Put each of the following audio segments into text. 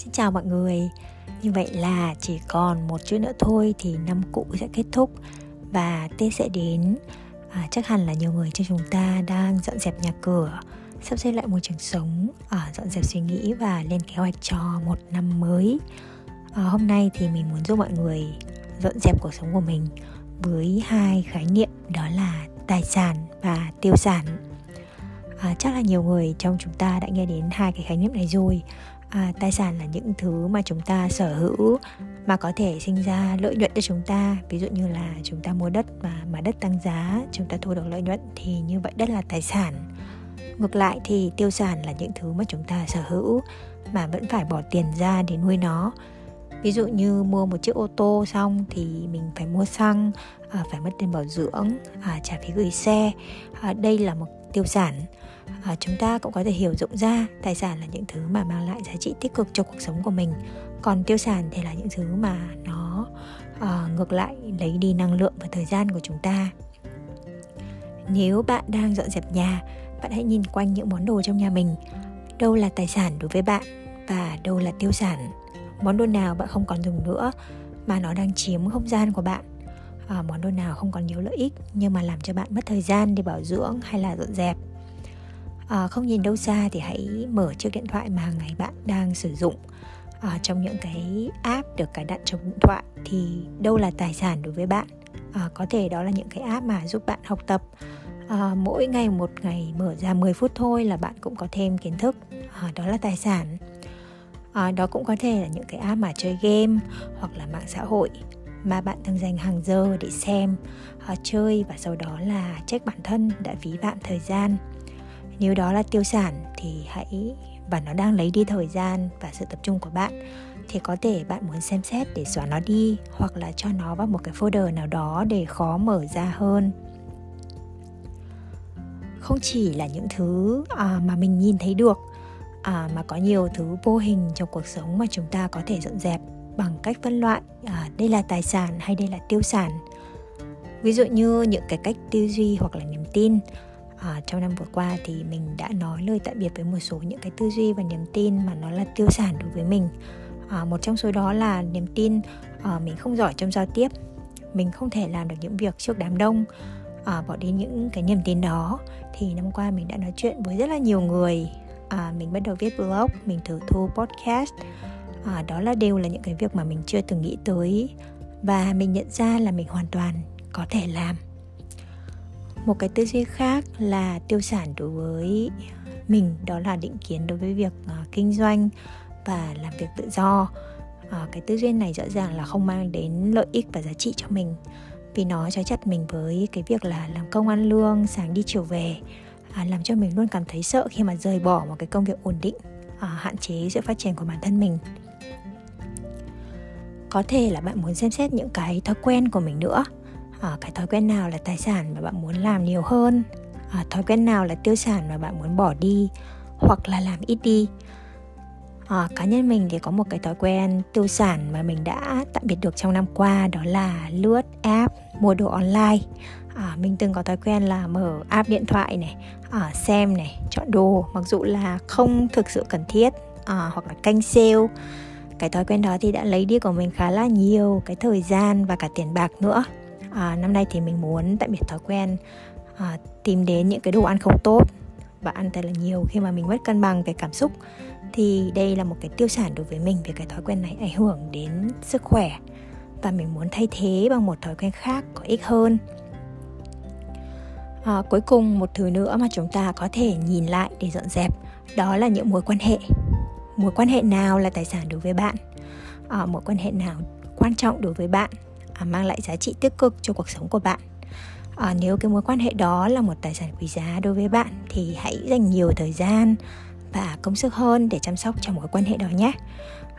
Xin chào mọi người. Như vậy là chỉ còn một chút nữa thôi thì năm cũ sẽ kết thúc Và Tết sẽ đến. À, Chắc hẳn là nhiều người trong chúng ta đang dọn dẹp nhà cửa Sắp xếp lại môi trường sống à, Dọn dẹp suy nghĩ và lên kế hoạch cho một năm mới. À, Hôm nay thì mình muốn giúp mọi người dọn dẹp cuộc sống của mình Với hai khái niệm đó là tài sản và tiêu sản. À, chắc là nhiều người trong chúng ta đã nghe đến hai cái khái niệm này rồi à, tài sản là những thứ mà chúng ta sở hữu mà có thể sinh ra lợi nhuận cho chúng ta. Ví dụ như là chúng ta mua đất mà mà đất tăng giá chúng ta thu được lợi nhuận thì như vậy đất là tài sản. Ngược lại thì tiêu sản là những thứ mà chúng ta sở hữu mà vẫn phải bỏ tiền ra để nuôi nó. Ví dụ như mua một chiếc ô tô xong thì mình phải mua xăng à, phải mất tiền bảo dưỡng à, trả phí gửi xe. À, đây là một tiêu sản. À, chúng ta cũng có thể hiểu rộng ra tài sản là những thứ mà mang lại giá trị tích cực cho cuộc sống của mình. Còn tiêu sản thì là những thứ mà nó à, ngược lại lấy đi năng lượng và thời gian của chúng ta. Nếu bạn đang dọn dẹp nhà bạn hãy nhìn quanh những món đồ trong nhà mình. Đâu là tài sản đối với bạn và đâu là tiêu sản. Món đồ nào bạn không còn dùng nữa mà nó đang chiếm không gian của bạn? À, món đồ nào không còn nhiều lợi ích nhưng mà làm cho bạn mất thời gian để bảo dưỡng hay là dọn dẹp. À, không nhìn đâu xa thì hãy mở chiếc điện thoại mà hàng ngày bạn đang sử dụng. À, trong những cái app được cài đặt trong điện thoại thì đâu là tài sản đối với bạn? À, có thể đó là những cái app mà giúp bạn học tập. À, mỗi ngày một ngày mở ra 10 phút thôi là bạn cũng có thêm kiến thức. À, đó là tài sản. À, đó cũng có thể là những cái app mà chơi game hoặc là mạng xã hội mà bạn thường dành hàng giờ để xem uh, chơi và sau đó là trách bản thân đã phí phạm thời gian. Nếu đó là tiêu sản thì hãy và nó đang lấy đi thời gian và sự tập trung của bạn thì có thể bạn muốn xem xét để xóa nó đi hoặc là cho nó vào một cái folder nào đó để khó mở ra hơn. Không chỉ là những thứ à, mà mình nhìn thấy được à, mà có nhiều thứ vô hình trong cuộc sống mà chúng ta có thể dọn dẹp bằng cách phân loại à, đây là tài sản hay đây là tiêu sản. Ví dụ như những cái cách tư duy hoặc là niềm tin. À, trong năm vừa qua thì mình đã nói lời tạm biệt với một số những cái tư duy và niềm tin mà nó là tiêu sản đối với mình. À, một trong số đó là niềm tin à, mình không giỏi trong giao tiếp. Mình không thể làm được những việc trước đám đông. À, bỏ đi những cái niềm tin đó. Thì năm qua mình đã nói chuyện với rất là nhiều người. À, mình bắt đầu viết blog mình thử thu podcast à, đó là đều là những cái việc mà mình chưa từng nghĩ tới và mình nhận ra là mình hoàn toàn có thể làm. Một cái tư duy khác là tiêu sản đối với mình đó là định kiến đối với việc uh, kinh doanh và làm việc tự do. Uh, cái tư duy này rõ ràng là không mang đến lợi ích và giá trị cho mình vì nó trói chặt mình với cái việc là làm công ăn lương sáng đi chiều về à, làm cho mình luôn cảm thấy sợ khi mà rời bỏ một cái công việc ổn định à, hạn chế sự phát triển của bản thân mình có thể là bạn muốn xem xét những cái thói quen của mình nữa. À, cái thói quen nào là tài sản mà bạn muốn làm nhiều hơn? À, thói quen nào là tiêu sản mà bạn muốn bỏ đi hoặc là làm ít đi? À, cá nhân mình thì có một cái thói quen tiêu sản mà mình đã tạm biệt được trong năm qua đó là lướt app mua đồ online. À, mình từng có thói quen là mở app điện thoại này à, xem này chọn đồ mặc dù là không thực sự cần thiết à, hoặc là canh sale cái thói quen đó thì đã lấy đi của mình khá là nhiều cái thời gian và cả tiền bạc nữa. À, năm nay thì mình muốn tạm biệt thói quen à, tìm đến những cái đồ ăn không tốt và ăn thật là nhiều khi mà mình mất cân bằng về cảm xúc. Thì đây là một cái tiêu sản đối với mình vì cái thói quen này ảnh hưởng đến sức khỏe. Và mình muốn thay thế bằng một thói quen khác có ích hơn. À, cuối cùng một thứ nữa mà chúng ta có thể nhìn lại để dọn dẹp đó là những mối quan hệ mối quan hệ nào là tài sản đối với bạn? À, mối quan hệ nào quan trọng đối với bạn à, mang lại giá trị tích cực cho cuộc sống của bạn? À, nếu cái mối quan hệ đó là một tài sản quý giá đối với bạn thì hãy dành nhiều thời gian và công sức hơn để chăm sóc cho mối quan hệ đó nhé.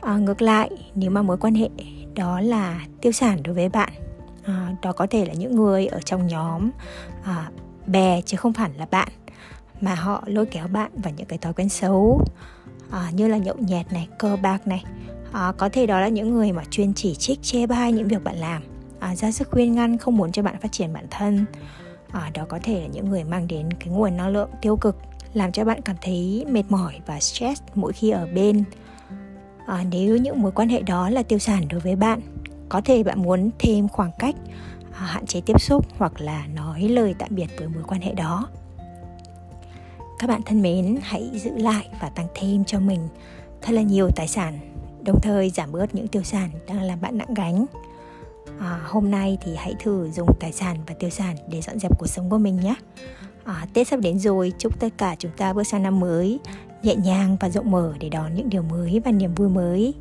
À, ngược lại nếu mà mối quan hệ đó là tiêu sản đối với bạn à, đó có thể là những người ở trong nhóm à, bè chứ không phải là bạn mà họ lôi kéo bạn vào những cái thói quen xấu à, như là nhậu nhẹt này cơ bạc này. À, có thể đó là những người mà chuyên chỉ trích chê bai những việc bạn làm. À, ra sức khuyên ngăn không muốn cho bạn phát triển bản thân. À, đó có thể là những người mang đến cái nguồn năng lượng tiêu cực làm cho bạn cảm thấy mệt mỏi và stress mỗi khi ở bên. À, nếu những mối quan hệ đó là tiêu sản đối với bạn có thể bạn muốn thêm khoảng cách à, hạn chế tiếp xúc hoặc là nói lời tạm biệt với mối quan hệ đó các bạn thân mến hãy giữ lại và tăng thêm cho mình thật là nhiều tài sản đồng thời giảm bớt những tiêu sản đang làm bạn nặng gánh. À, hôm nay thì hãy thử dùng tài sản và tiêu sản để dọn dẹp cuộc sống của mình nhé. À, tết sắp đến rồi chúc tất cả chúng ta bước sang năm mới nhẹ nhàng và rộng mở để đón những điều mới và niềm vui mới.